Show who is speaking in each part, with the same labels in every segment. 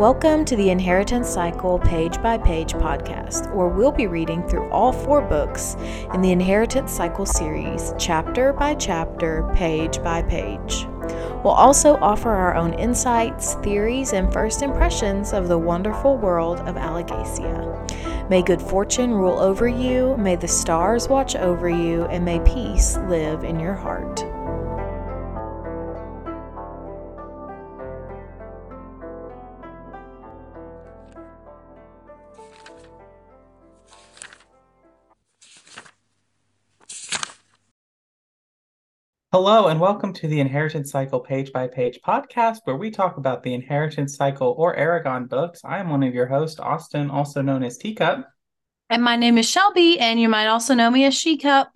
Speaker 1: Welcome to the Inheritance Cycle Page by Page podcast, where we'll be reading through all four books in the Inheritance Cycle series, chapter by chapter, page by page. We'll also offer our own insights, theories, and first impressions of the wonderful world of Alagaësia. May good fortune rule over you, may the stars watch over you, and may peace live in your heart.
Speaker 2: Hello, and welcome to the Inheritance Cycle Page by Page podcast, where we talk about the Inheritance Cycle or Eragon books. I am one of your hosts, Austin, also known as Teacup.
Speaker 3: And my name is Shelby, and you might also know me as She Cup.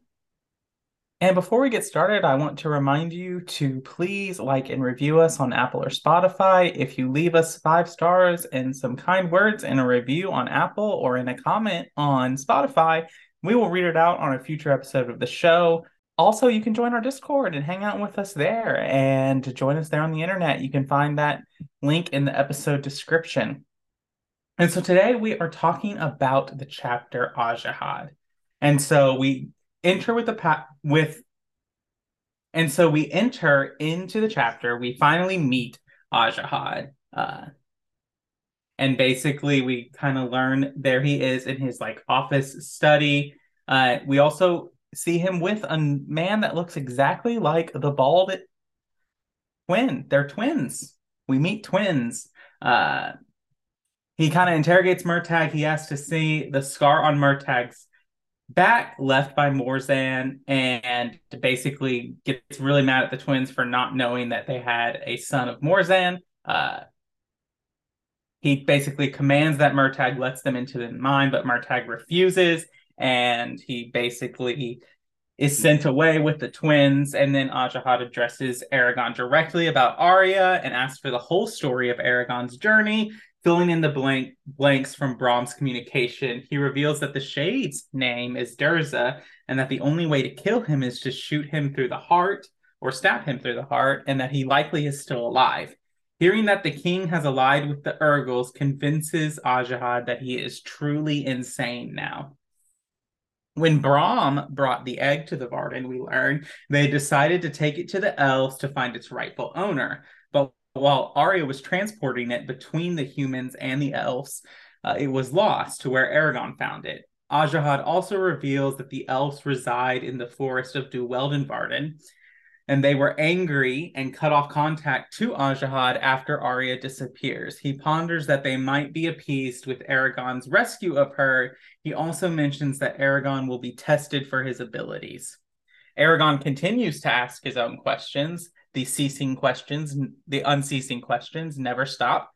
Speaker 2: And before we get started, I want to remind you to please like and review us on Apple or Spotify. If you leave us five stars and some kind words in a review on Apple or in a comment on Spotify, we will read it out on a future episode of the show also you can join our discord and hang out with us there. And to join us there on the internet you can find that link in the episode description. And so today we are talking about the chapter ajihad. And so we enter with the pa- with and so we enter into the chapter. We finally meet ajihad uh, and basically we kind of learn there he is in his like office study. Uh, we also see him with a man that looks exactly like the bald twin. They're twins. We meet twins. Uh, he kind of interrogates Murtagh. He asks to see the scar on Murtagh's back left by Morzan and basically gets really mad at the twins for not knowing that they had a son of Morzan. Uh, he basically commands that Murtagh lets them into the mine, but Murtagh refuses and he basically is hmm. sent away with the twins. And then Ajihad addresses Eragon directly about Arya and asks for the whole story of Eragon's journey, filling in the blank blanks from Brom's communication. He reveals that the Shade's name is Durza, and that the only way to kill him is to shoot him through the heart or stab him through the heart, and that he likely is still alive. Hearing that the king has allied with the Urgals convinces Ajihad that he is truly insane now when Brom brought the egg to the Varden, we learned they decided to take it to the elves to find its rightful owner. But while Arya was transporting it between the humans and the elves, uh, it was lost to where Eragon found it. Ajihad also reveals that the elves reside in the forest of Du Weldenvarden, and they were angry and cut off contact to Ajihad after Arya disappears. He ponders that they might be appeased with Eragon's rescue of her. He also mentions that Eragon will be tested for his abilities. Eragon continues to ask his own questions. The ceasing questions, the unceasing questions never stop.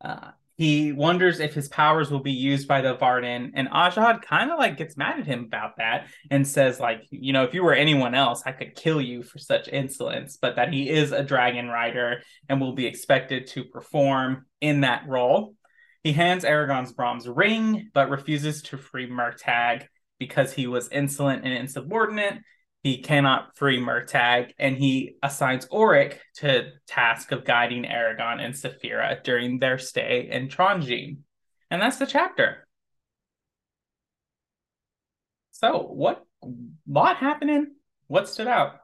Speaker 2: Uh, he wonders if his powers will be used by the Varden, and Ajihad kind of like gets mad at him about that and says, like, you know, if you were anyone else, I could kill you for such insolence, but that he is a dragon rider and will be expected to perform in that role. He hands Eragon's Brom's ring, but refuses to free Murtagh because he was insolent and insubordinate, he cannot free Murtagh, and he assigns Orik to task of guiding Eragon and Saphira during their stay in Tronjheim. And that's the chapter. So, what lot happening? What stood out?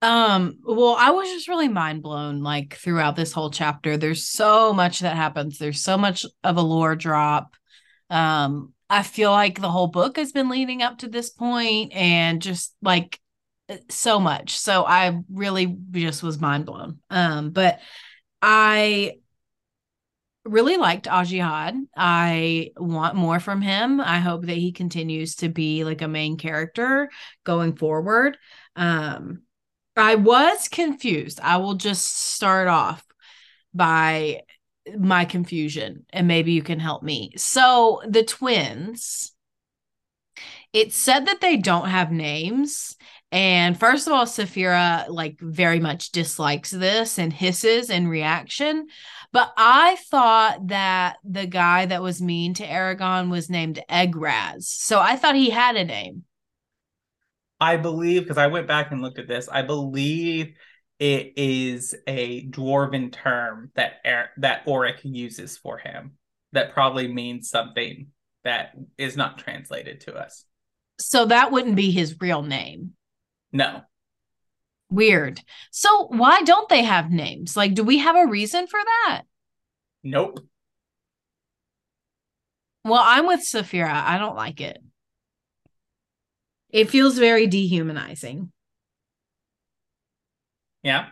Speaker 3: Um, well, I was just really mind blown like throughout this whole chapter. There's so much that happens. There's so much of a lore drop. Um, I feel like the whole book has been leading up to this point and just like uh, so much. So I really just was mind blown. Um, but I really liked Ajihad. I want more from him. I hope that he continues to be like a main character going forward. Um, I was confused. I will just start off by my confusion and maybe you can help me. So the twins, it said that they don't have names And first of all, Saphira like very much dislikes this and hisses in reaction. But I thought that the guy that was mean to Eragon was named Egraz. So I thought he had a name.
Speaker 2: I believe because I went back and looked at this. I believe it is a dwarven term that er- that Orik uses for him. That probably means something that is not translated to us.
Speaker 3: So that wouldn't be his real name.
Speaker 2: No.
Speaker 3: Weird. So why don't they have names? Like, do we have a reason for that?
Speaker 2: Nope.
Speaker 3: Well, I'm with Saphira. I don't like it. It feels very dehumanizing.
Speaker 2: Yeah.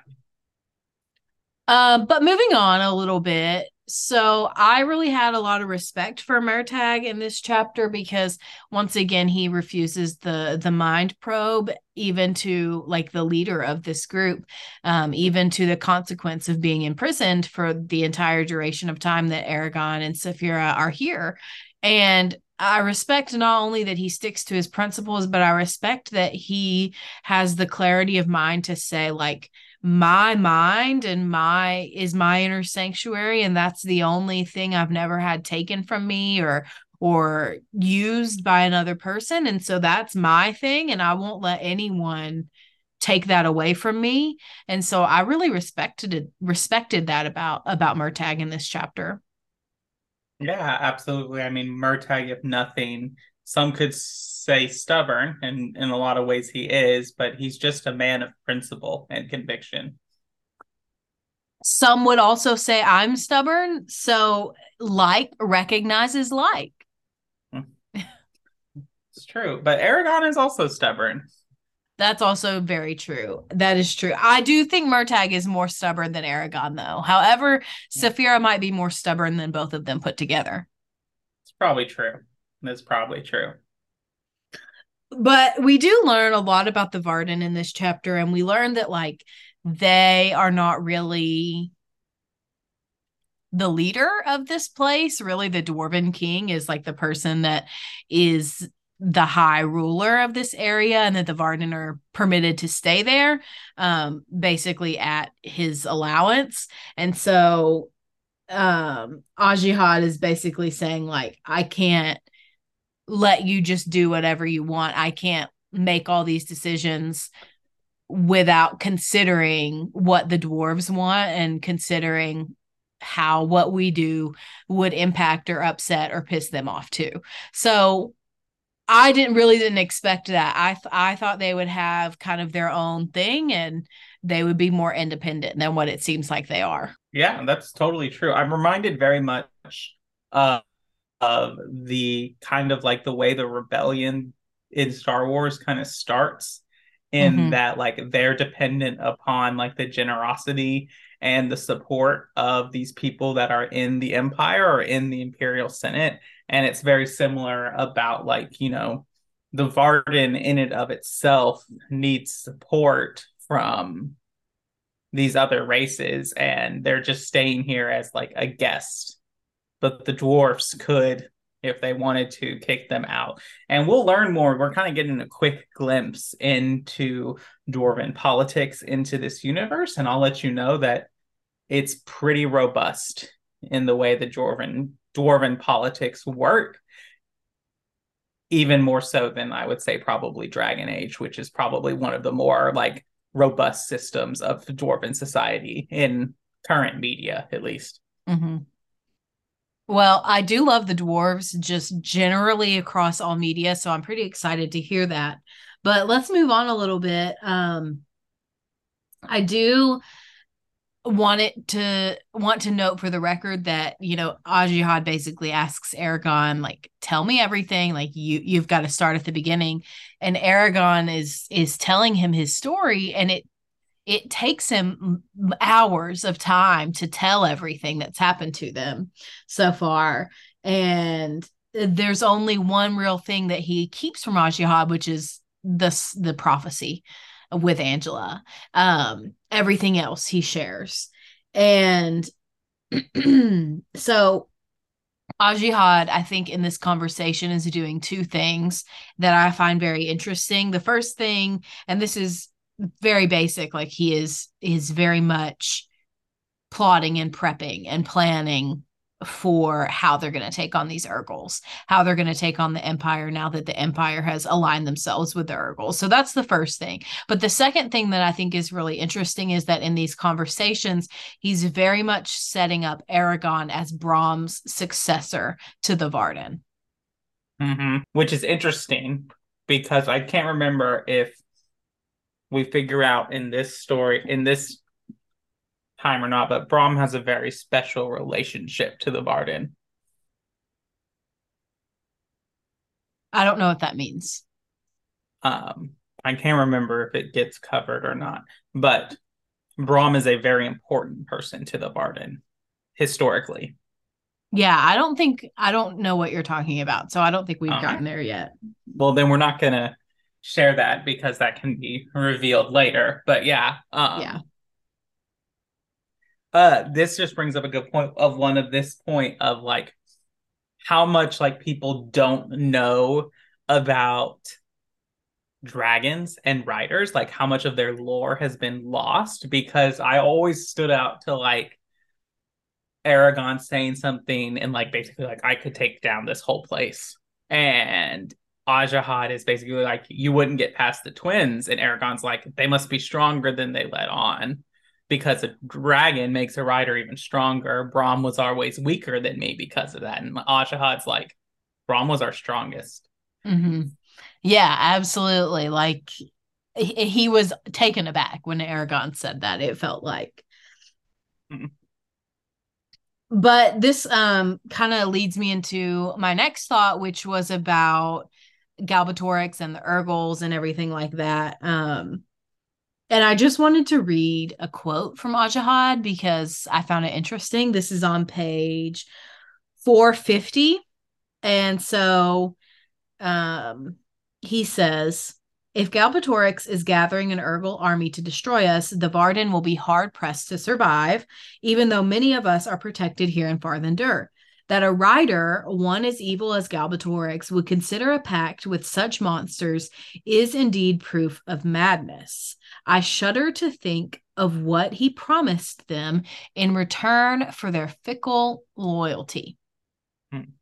Speaker 3: Uh, but moving on a little bit, so I really had a lot of respect for Murtagh in this chapter because once again he refuses the the mind probe even to like the leader of this group um even to the consequence of being imprisoned for the entire duration of time that Eragon and Saphira are here and I respect not only that he sticks to his principles but I respect that he has the clarity of mind to say like my mind and my is my inner sanctuary and that's the only thing I've never had taken from me or or used by another person and so that's my thing and I won't let anyone take that away from me and so I really respected respected that about about Murtagh in this chapter.
Speaker 2: Yeah, absolutely. I mean, Murtagh, if nothing, some could say stubborn, and in a lot of ways he is, but he's just a man of principle and conviction.
Speaker 3: Some would also say I'm stubborn. So, like recognizes like. Hmm.
Speaker 2: It's true. But Eragon is also stubborn.
Speaker 3: That's also very true. That is true. I do think Murtagh is more stubborn than Eragon, though. However, Saphira might be more stubborn than both of them put together.
Speaker 2: It's probably true. That's probably true.
Speaker 3: But we do learn a lot about the Varden in this chapter, and we learn that like they are not really the leader of this place. Really, the Dwarven King is like the person that is the high ruler of this area and that the Varden are permitted to stay there um basically at his allowance and so um Ajihad is basically saying like I can't let you just do whatever you want. I can't make all these decisions without considering what the dwarves want and considering how what we do would impact or upset or piss them off too. So I didn't really didn't expect that. I th- I thought they would have kind of their own thing and they would be more independent than what it seems like they are.
Speaker 2: Yeah, that's totally true. I'm reminded very much uh, of the kind of like the way the rebellion in Star Wars kind of starts in mm-hmm. that like they're dependent upon like the generosity and the support of these people that are in the empire or in the imperial senate and it's very similar about like you know the varden in and of itself needs support from these other races and they're just staying here as like a guest but the dwarfs could if they wanted to kick them out. And we'll learn more. We're kind of getting a quick glimpse into dwarven politics into this universe. And I'll let you know that it's pretty robust in the way the dwarven dwarven politics work. Even more so than I would say probably Dragon Age, which is probably one of the more like robust systems of dwarven society in current media, at least.
Speaker 3: Mm-hmm. Well, I do love the dwarves just generally across all media, so I'm pretty excited to hear that. But let's move on a little bit. Um I do want it to want to note for the record that you know Ajihad basically asks Eragon like tell me everything like you you've got to start at the beginning and Eragon is is telling him his story and it it takes him hours of time to tell everything that's happened to them so far. And there's only one real thing that he keeps from Ajihad, which is the, the prophecy with Angela. Um, everything else he shares. And so Ajihad, I think, in this conversation is doing two things that I find very interesting. The first thing, and this is very basic, like he is is very much plotting and prepping and planning for how they're going to take on these Urgals, how they're going to take on the Empire now that the Empire has aligned themselves with the Urgals. So that's the first thing. But the second thing that I think is really interesting is that in these conversations, he's very much setting up Eragon as Brom's successor to the Varden.
Speaker 2: Mm-hmm. Which is interesting because I can't remember if we figure out in this story, in this time or not, but Brom has a very special relationship to the Varden.
Speaker 3: I don't know what that means.
Speaker 2: Um, I can't remember if it gets covered or not, but Brom is a very important person to the Varden historically.
Speaker 3: Yeah, I don't think I don't know what you're talking about, so I don't think we've gotten there yet.
Speaker 2: Well, then we're not gonna share that because that can be revealed later. But yeah, um,
Speaker 3: yeah.
Speaker 2: Uh, this just brings up a good point of one of this point of like how much like people don't know about dragons and riders, like how much of their lore has been lost because I always stood out to like eragon saying something and like basically like I could take down this whole place. And ajihad is basically like you wouldn't get past the twins, and eragon's like they must be stronger than they let on because a dragon makes a rider even stronger. Brom was always weaker than me because of that. And Ajihad's like, Brom was our strongest.
Speaker 3: Mm-hmm. Yeah, absolutely. Like he, he, was taken aback when Eragon said that, it felt like. Mm-hmm. But this um kind of leads me into my next thought, which was about Galbatorix and the Urgals and everything like that. Um and I just wanted to read a quote from Ajihad because I found it interesting. This is on page 450. And so um, he says, if Galbatorix is gathering an Urgal army to destroy us, the Varden will be hard pressed to survive, even though many of us are protected here in Farthen Dûr. That a rider, one as evil as Galbatorix, would consider a pact with such monsters is indeed proof of madness. I shudder to think of what he promised them in return for their fickle loyalty. Hmm.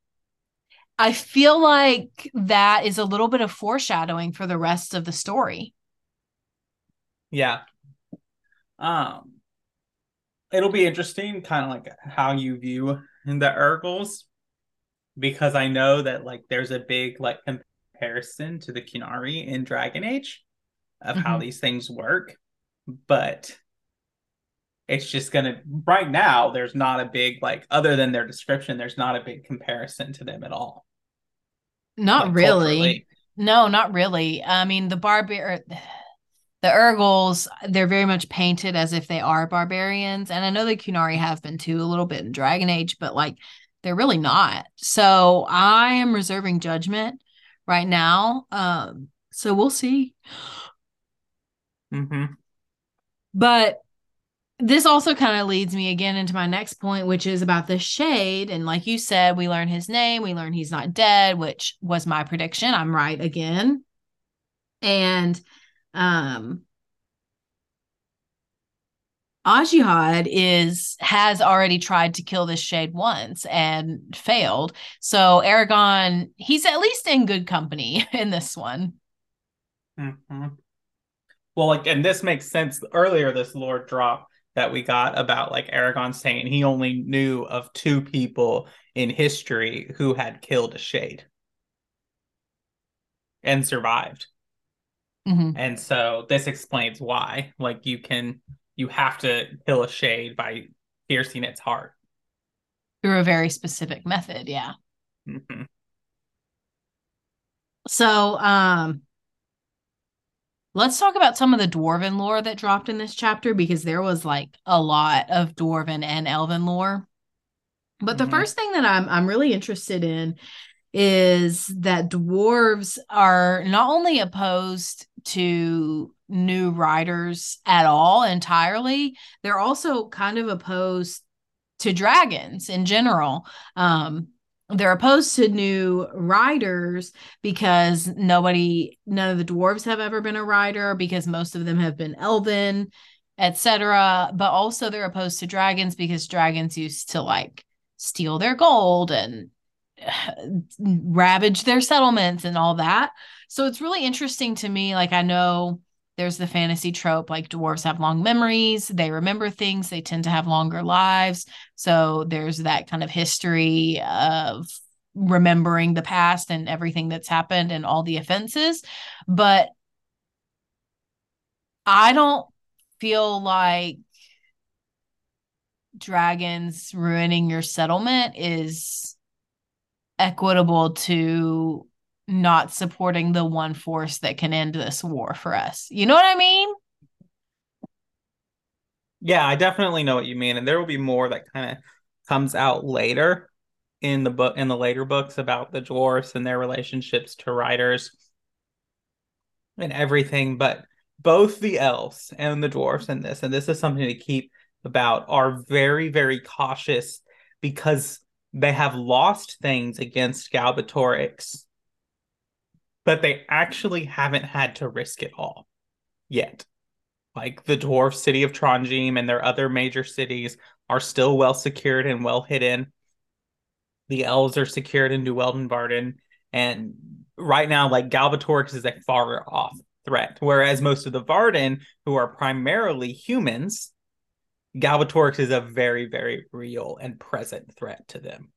Speaker 3: I feel like that is a little bit of foreshadowing for the rest of the story.
Speaker 2: Yeah. Um it'll be interesting kind of like how you view the Urgals because I know that like there's a big like comparison to the Qunari in Dragon Age of mm-hmm. how these things work. But it's just gonna right now there's not a big like other than their description, there's not a big comparison to them at all.
Speaker 3: Not like, really. Culturally. No, not really. I mean the barbar the Urgals, they're very much painted as if they are barbarians. And I know the Qunari have been too a little bit in Dragon Age, but like they're really not. So I am reserving judgment right now. Um, so we'll see.
Speaker 2: Mm-hmm.
Speaker 3: But this also kind of leads me again into my next point, which is about the shade. And like you said, we learn his name, we learn he's not dead, which was my prediction. I'm right again. And um Ajihad is has already tried to kill this shade once and failed. So Eragon, he's at least in good company in this one.
Speaker 2: Mm-hmm. Well, like, and this makes sense. Earlier, this lore drop that we got about like Eragon saying he only knew of two people in history who had killed a shade and survived.
Speaker 3: Mm-hmm.
Speaker 2: And so this explains why. Like, you can, you have to kill a shade by piercing its heart
Speaker 3: through a very specific method. Yeah.
Speaker 2: Mm-hmm.
Speaker 3: So, um, Let's talk about some of the dwarven lore that dropped in this chapter because there was like a lot of dwarven and elven lore. But the mm-hmm. first thing that I'm I'm really interested in is that dwarves are not only opposed to new riders at all entirely, they're also kind of opposed to dragons in general. Um, they're opposed to new riders because nobody none of the dwarves have ever been a rider because most of them have been elven etc but also they're opposed to dragons because dragons used to like steal their gold and ravage their settlements and all that so it's really interesting to me like i know there's the fantasy trope like dwarves have long memories they remember things they tend to have longer lives. So there's that kind of history of remembering the past and everything that's happened and all the offenses but i don't feel like dragons ruining your settlement is equitable to not supporting the one force that can end this war for us. You know what I mean?
Speaker 2: Yeah, I definitely know what you mean. And there will be more that kind of comes out later in the book in the later books about the dwarfs and their relationships to riders and everything. But both the elves and the dwarfs in this, and this is something to keep about, are very, very cautious because they have lost things against Galbatorix but they actually haven't had to risk it all yet. Like the dwarf city of Tronjheim and their other major cities are still well secured and well hidden. The elves are secured in Du Weldenvarden. And right now, like Galbatorix is a far off threat. Whereas most of the Varden, who are primarily humans, Galbatorix is a very, very real and present threat to them.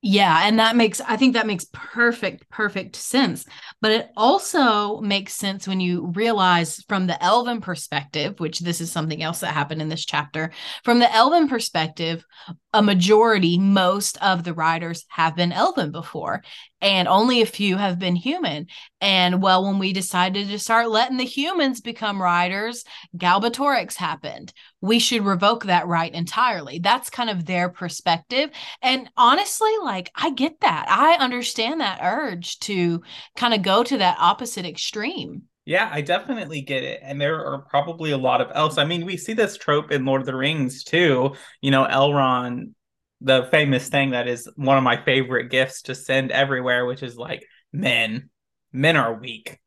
Speaker 3: Yeah, and that makes I think that makes perfect perfect sense. But it also makes sense when you realize from the elven perspective, which this is something else that happened in this chapter, from the elven perspective, a majority, most of the riders have been elven before, and only a few have been human. And well, when we decided to start letting the humans become riders, Galbatorix happened. We should revoke that right entirely. That's kind of their perspective. And honestly, like, I get that. I understand that urge to kind of go to that opposite extreme.
Speaker 2: Yeah, I definitely get it. And there are probably a lot of elves. I mean, we see this trope in Lord of the Rings too. You know, Elrond, the famous thing that is one of my favorite gifts to send everywhere, which is like, men, men are weak.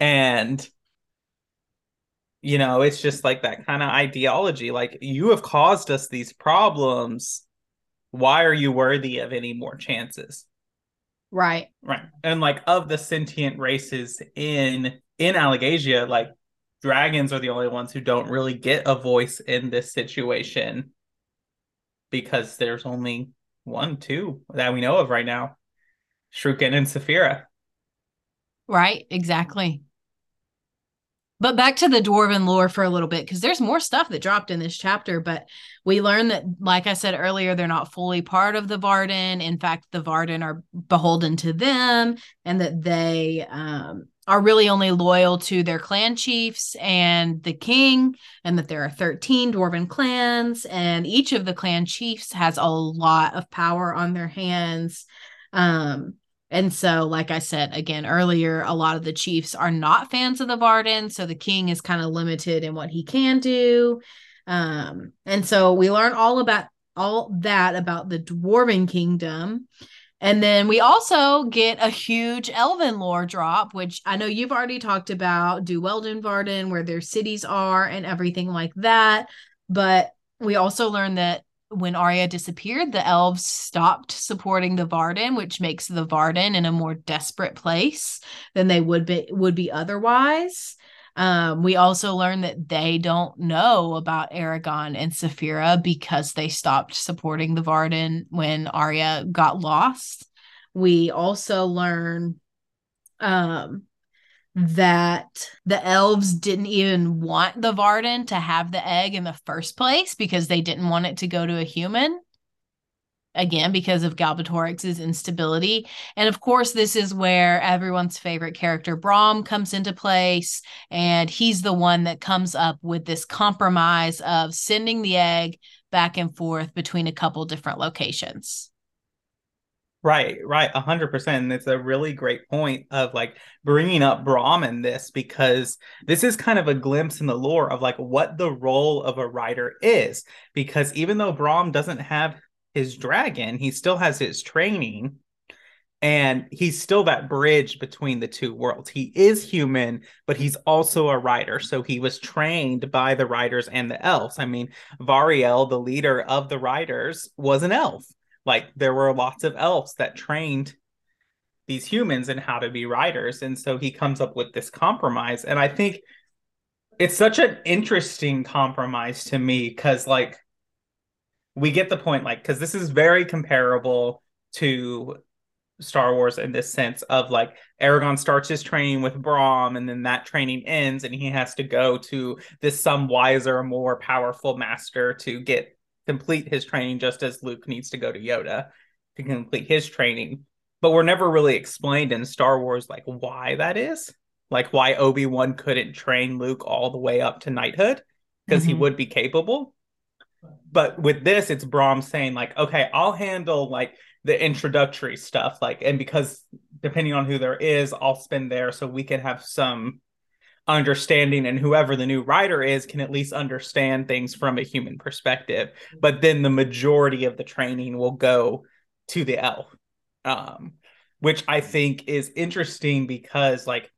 Speaker 2: And, you know, it's just like that kind of ideology. Like, you have caused us these problems. Why are you worthy of any more chances?
Speaker 3: Right.
Speaker 2: Right. And like of the sentient races in in Alagaësia, like dragons are the only ones who don't really get a voice in this situation because there's only one, two that we know of right now Shruikan and Saphira.
Speaker 3: Right, exactly. But back to the dwarven lore for a little bit, because there's more stuff that dropped in this chapter. But we learn that, like I said earlier, they're not fully part of the Varden. In fact, the Varden are beholden to them, and that they um, are really only loyal to their clan chiefs and the king, and that there are 13 dwarven clans, and each of the clan chiefs has a lot of power on their hands. Um, and so, like I said again earlier, a lot of the chiefs are not fans of the Varden, so the king is kind of limited in what he can do. Um, and so we learn all about all that about the dwarven kingdom and then we also get a huge elven lore drop, which I know you've already talked about, Du Weldenvarden, where their cities are and everything like that. But we also learn that when Arya disappeared, the elves stopped supporting the Varden, which makes the Varden in a more desperate place than they would be would be otherwise. Um, we also learn that they don't know about Eragon and Saphira because they stopped supporting the Varden when Arya got lost. We also learn um, that the elves didn't even want the Varden to have the egg in the first place because they didn't want it to go to a human again because of Galbatorix's instability. And of course, this is where everyone's favorite character Brom comes into place, and he's the one that comes up with this compromise of sending the egg back and forth between a couple different locations.
Speaker 2: Right, right, a hundred percent. And it's a really great point of like bringing up Brom in this because this is kind of a glimpse in the lore of like what the role of a rider is. Because even though Brom doesn't have his dragon, he still has his training, and he's still that bridge between the two worlds. He is human, but he's also a rider. So he was trained by the riders and the elves. I mean, Vrael, the leader of the riders, was an elf. Like there were lots of elves that trained these humans in how to be riders. And so he comes up with this compromise. And I think it's such an interesting compromise to me because, like, we get the point, like, because this is very comparable to Star Wars in this sense of like Eragon starts his training with Brom and then that training ends and he has to go to this some wiser, more powerful master to get complete his training just as Luke needs to go to Yoda to complete his training. But we're never really explained in Star Wars like why that is. Like why Obi-Wan couldn't train Luke all the way up to knighthood because mm-hmm. he would be capable. But with this, it's Brom saying, like, okay, I'll handle like the introductory stuff like and because depending on who there is i'll spend there so we can have some understanding and whoever the new rider is can at least understand things from a human perspective. But then the majority of the training will go to the elf um, which i think is interesting because like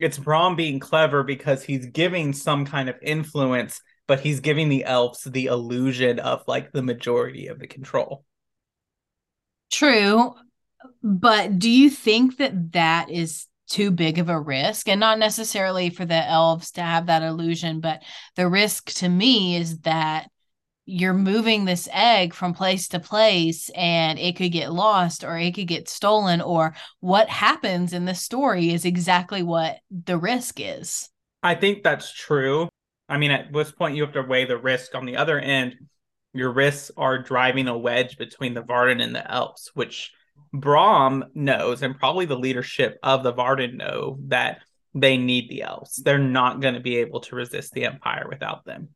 Speaker 2: it's Brom being clever because he's giving some kind of influence but he's giving the elves the illusion of like the majority of the control
Speaker 3: True. But do you think that that is too big of a risk? And not necessarily for the elves to have that illusion, but the risk to me is that you're moving this egg from place to place and it could get lost or it could get stolen or what happens in the story is exactly what the risk is.
Speaker 2: I think that's true. I mean, at this point, you have to weigh the risk on the other end your risks are driving a wedge between the Varden and the Elves, which Brom knows, and probably the leadership of the Varden know that they need the Elves. They're not going to be able to resist the Empire without them.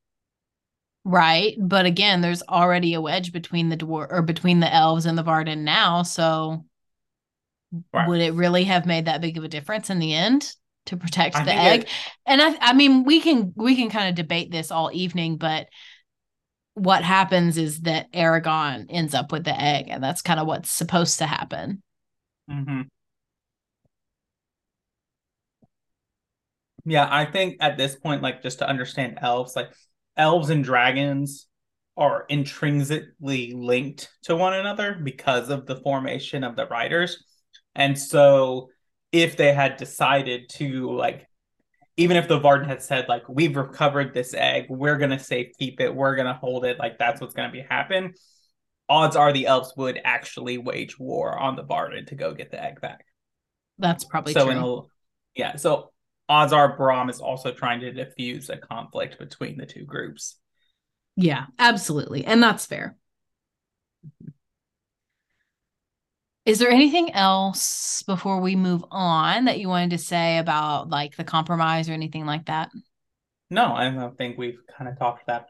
Speaker 3: Right, but again, there's already a wedge between the dwarf or between the elves and the Varden now. So, right. would it really have made that big of a difference in the end to protect I the egg? It, and I, I mean, we can we can kind of debate this all evening, but what happens is that Eragon ends up with the egg, and that's kind of what's supposed to happen.
Speaker 2: Mm-hmm. Yeah, I think at this point, like just to understand elves, like elves and dragons are intrinsically linked to one another because of the formation of the riders. And so if they had decided to like even if the Varden had said like we've recovered this egg, we're gonna safe keep it, we're gonna hold it, like that's what's gonna be happen. Odds are the elves would actually wage war on the Varden to go get the egg back.
Speaker 3: That's probably so. True. In a,
Speaker 2: yeah, so odds are Brom is also trying to diffuse a conflict between the two groups.
Speaker 3: Yeah, absolutely, and that's fair. Is there anything else before we move on that you wanted to say about like the compromise or anything like that?
Speaker 2: No, I don't think we've kind of talked that.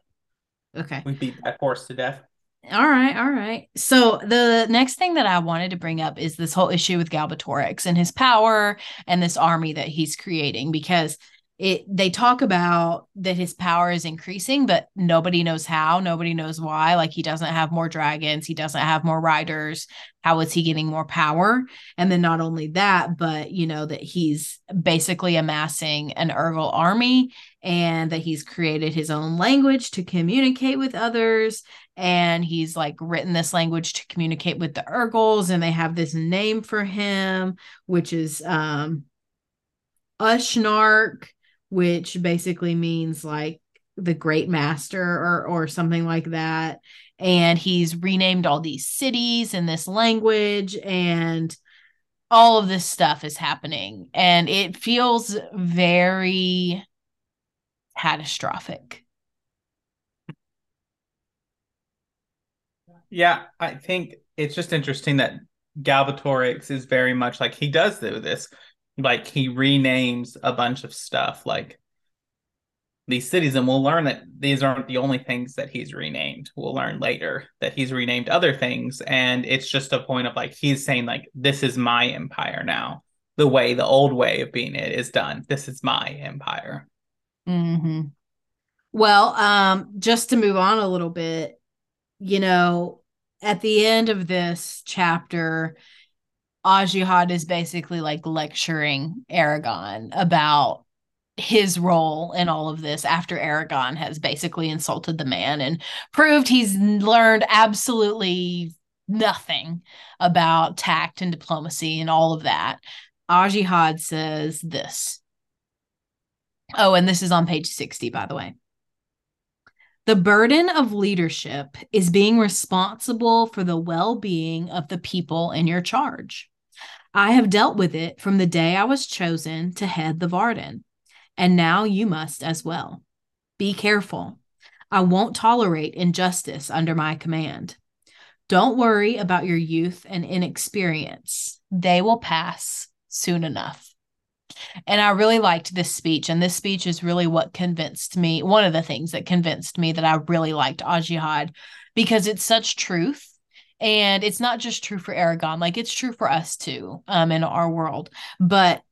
Speaker 3: Okay.
Speaker 2: We beat that horse to death.
Speaker 3: All right, all right. So the next thing that I wanted to bring up is this whole issue with Galbatorix and his power and this army that he's creating because it they talk about that his power is increasing but nobody knows how nobody knows why. Like he doesn't have more dragons he doesn't have more riders. How is he getting more power? And then not only that but you know that he's basically amassing an urgal army and that he's created his own language to communicate with others. And he's like written this language to communicate with the urgals and they have this name for him which is um Ushnark which basically means like the great master or or something like that. And he's renamed all these cities in this language and all of this stuff is happening. And it feels very catastrophic.
Speaker 2: Yeah i think it's just interesting that galbatorix is very much like he does do this like he renames a bunch of stuff like these cities and we'll learn that these aren't the only things that he's renamed. We'll learn later that he's renamed other things and it's just a point of like he's saying like this is my empire now. The way the old way of being it is done. This is my empire.
Speaker 3: Mm-hmm. well um just to move on a little bit you know at the end of this chapter, Ajihad is basically like lecturing Eragon about his role in all of this after Eragon has basically insulted the man and proved he's learned absolutely nothing about tact and diplomacy and all of that. Ajihad says this. Oh, and this is on page 60, by the way. The burden of leadership is being responsible for the well being of the people in your charge. I have dealt with it from the day I was chosen to head the Varden, and now you must as well. Be careful. I won't tolerate injustice under my command. Don't worry about your youth and inexperience, they will pass soon enough. And I really liked this speech. And this speech is really what convinced me, one of the things that convinced me that I really liked Ajihad because it's such truth and it's not just true for Eragon, like it's true for us too, um, in our world. But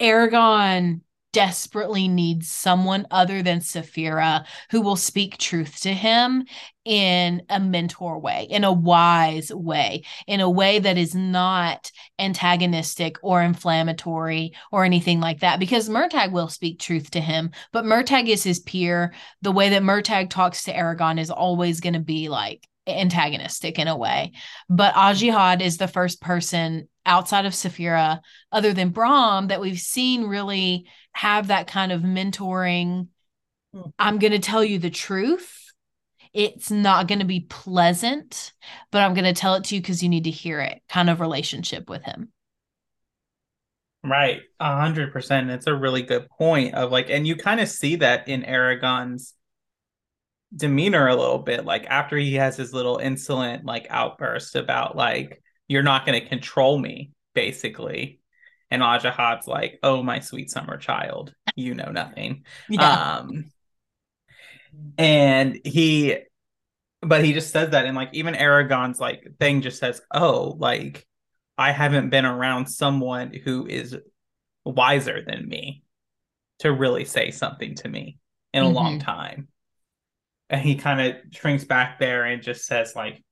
Speaker 3: Eragon desperately needs someone other than Saphira who will speak truth to him in a mentor way, in a wise way, in a way that is not antagonistic or inflammatory or anything like that. Because Murtagh will speak truth to him, but Murtagh is his peer. The way that Murtagh talks to Eragon is always going to be like, antagonistic in a way. But Ajihad is the first person outside of Saphira, other than Brom, that we've seen really have that kind of mentoring. Hmm. I'm going to tell you the truth. It's not going to be pleasant, but I'm going to tell it to you because you need to hear it kind of relationship with him.
Speaker 2: Right. A hundred percent. It's a really good point of like, and you kind of see that in Eragon's demeanor a little bit like after he has his little insolent like outburst about like you're not going to control me basically and Ajihad's like oh my sweet summer child you know nothing yeah. um and he but he just says that and like even Eragon's like thing just says oh like I haven't been around someone who is wiser than me to really say something to me in a mm-hmm. long time and he kind of shrinks back there and just says like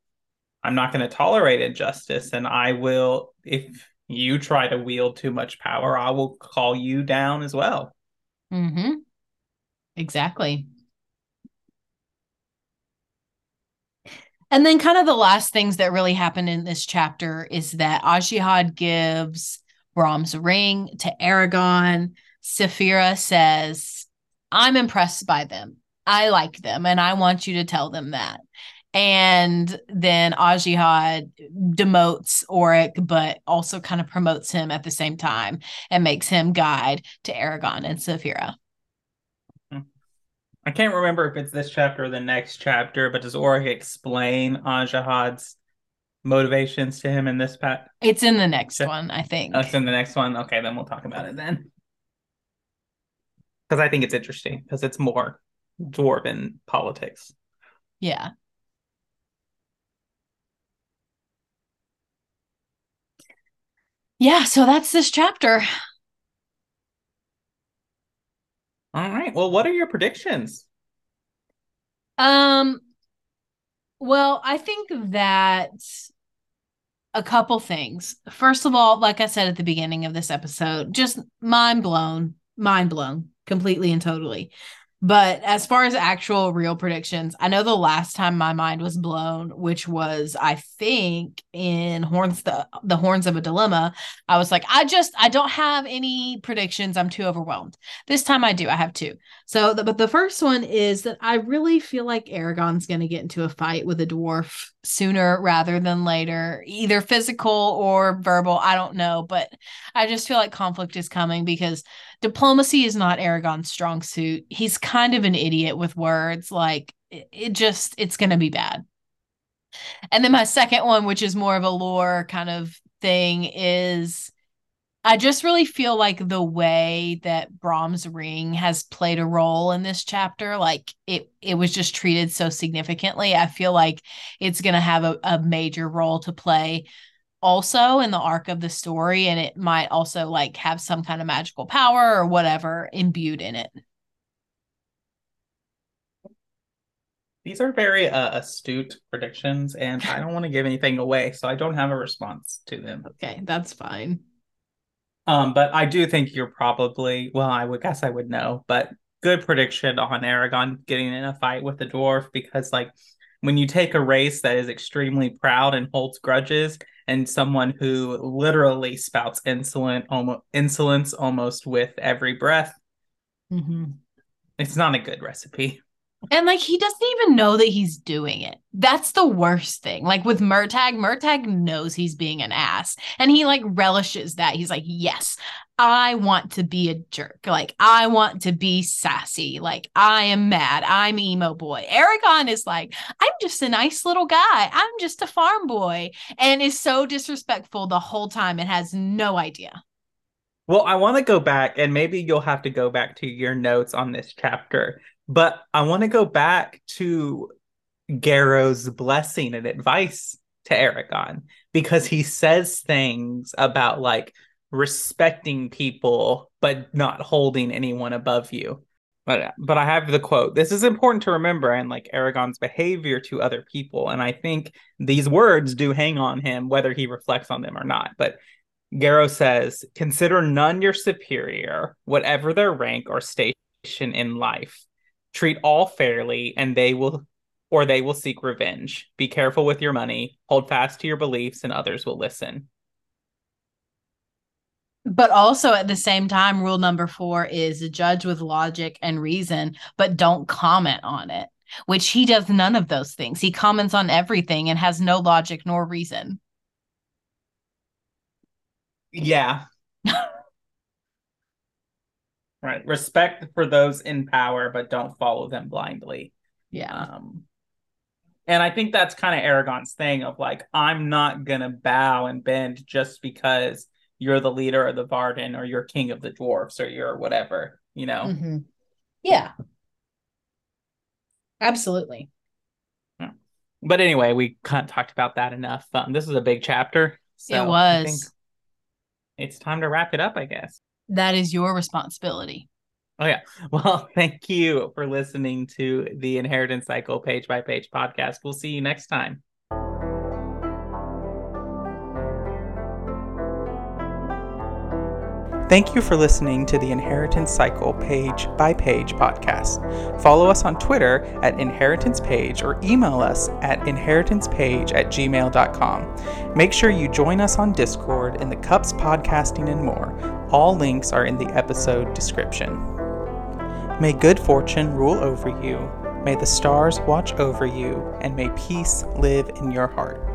Speaker 2: i'm not going to tolerate injustice and i will if you try to wield too much power i will call you down as well.
Speaker 3: Mm-hmm. Exactly. And then kind of the last things that really happen in this chapter is that ajihad gives brom's ring to eragon. Saphira says i'm impressed by them I like them and I want you to tell them that. And then Ajihad demotes Orik, but also kind of promotes him at the same time and makes him guide to Eragon and Saphira. Hmm.
Speaker 2: I can't remember if it's this chapter or the next chapter, but does Orik explain Ajihad's motivations to him in this pat?
Speaker 3: It's in the next one, I think.
Speaker 2: Oh, it's in the next one. Okay, then we'll talk about it then. Because I think it's interesting because it's more dwarven politics.
Speaker 3: Yeah. Yeah, so that's this chapter.
Speaker 2: All right. Well, what are your predictions?
Speaker 3: Um well, I think that a couple things. First of all, like I said at the beginning of this episode, just mind blown, mind blown completely and totally. But as far as actual real predictions, I know the last time my mind was blown, which was I think in Horns the the Horns of a Dilemma, I was like, I just I don't have any predictions. I'm too overwhelmed. This time I do. I have two. So, the, but the first one is that I really feel like Eragon's going to get into a fight with a dwarf sooner rather than later, either physical or verbal. I don't know, but I just feel like conflict is coming because diplomacy is not Eragon's strong suit. He's kind of an idiot with words. Like it, it just, it's going to be bad. And then my second one, which is more of a lore kind of thing, is I just really feel like the way that Brom's ring has played a role in this chapter, like it it was just treated so significantly. I feel like it's gonna have a, a major role to play also in the arc of the story, and it might also like have some kind of magical power or whatever imbued in it.
Speaker 2: These are very uh, astute predictions, and I don't want to give anything away, so I don't have a response to them.
Speaker 3: Okay, that's fine.
Speaker 2: Um, but I do think you're probably well, I would guess I would know, but good prediction on eragon getting in a fight with the dwarf because like when you take a race that is extremely proud and holds grudges and someone who literally spouts insolent almost insolence almost with every breath
Speaker 3: Mm-hmm.
Speaker 2: it's not a good recipe
Speaker 3: And like he doesn't even know that he's doing it. That's the worst thing. Like with Murtagh, Murtagh knows he's being an ass and he like relishes that. He's like, "Yes, I want to be a jerk. Like I want to be sassy. Like I am mad. I'm emo boy." Eragon is like, "I'm just a nice little guy. I'm just a farm boy." And is so disrespectful the whole time and has no idea.
Speaker 2: well i want to go back and maybe you'll have to go back to your notes on this chapter but i want to go back to Garrow's blessing and advice to Eragon because he says things about like respecting people but not holding anyone above you. But but I have the quote. This is important to remember and like Eragon's behavior to other people and I think these words do hang on him whether he reflects on them or not. But Garrow says, "Consider none your superior, whatever their rank or station in life." Treat all fairly and they will or they will seek revenge be careful with your money hold fast to your beliefs and others will listen
Speaker 3: But also at the same time, rule number four is judge with logic and reason, but don't comment on it, which he does none of those things. He comments on everything and has no logic nor reason.
Speaker 2: yeah right respect for those in power but don't follow them blindly
Speaker 3: Yeah.
Speaker 2: um and i think that's kind of eragon's thing of like i'm not gonna bow and bend just because you're the leader of the varden or you're king of the dwarfs or you're whatever you know
Speaker 3: Mhm. Yeah. Absolutely.
Speaker 2: But anyway, we kind of talked about that enough. Um, this is a big chapter. So
Speaker 3: it
Speaker 2: I think
Speaker 3: was.
Speaker 2: it's time to wrap it up, I guess.
Speaker 3: That is your responsibility.
Speaker 2: Oh, yeah. Well, thank you for listening to the Inheritance Cycle page by page podcast. We'll see you next time. Thank you for listening to the Inheritance Cycle page by page podcast. Follow us on Twitter at Inheritance Page or email us at inheritancepage at gmail.com. Make sure you join us on Discord in the Cups Podcasting and more. All links are in the episode description. May good fortune rule over you, may the stars watch over you, and may peace live in your heart.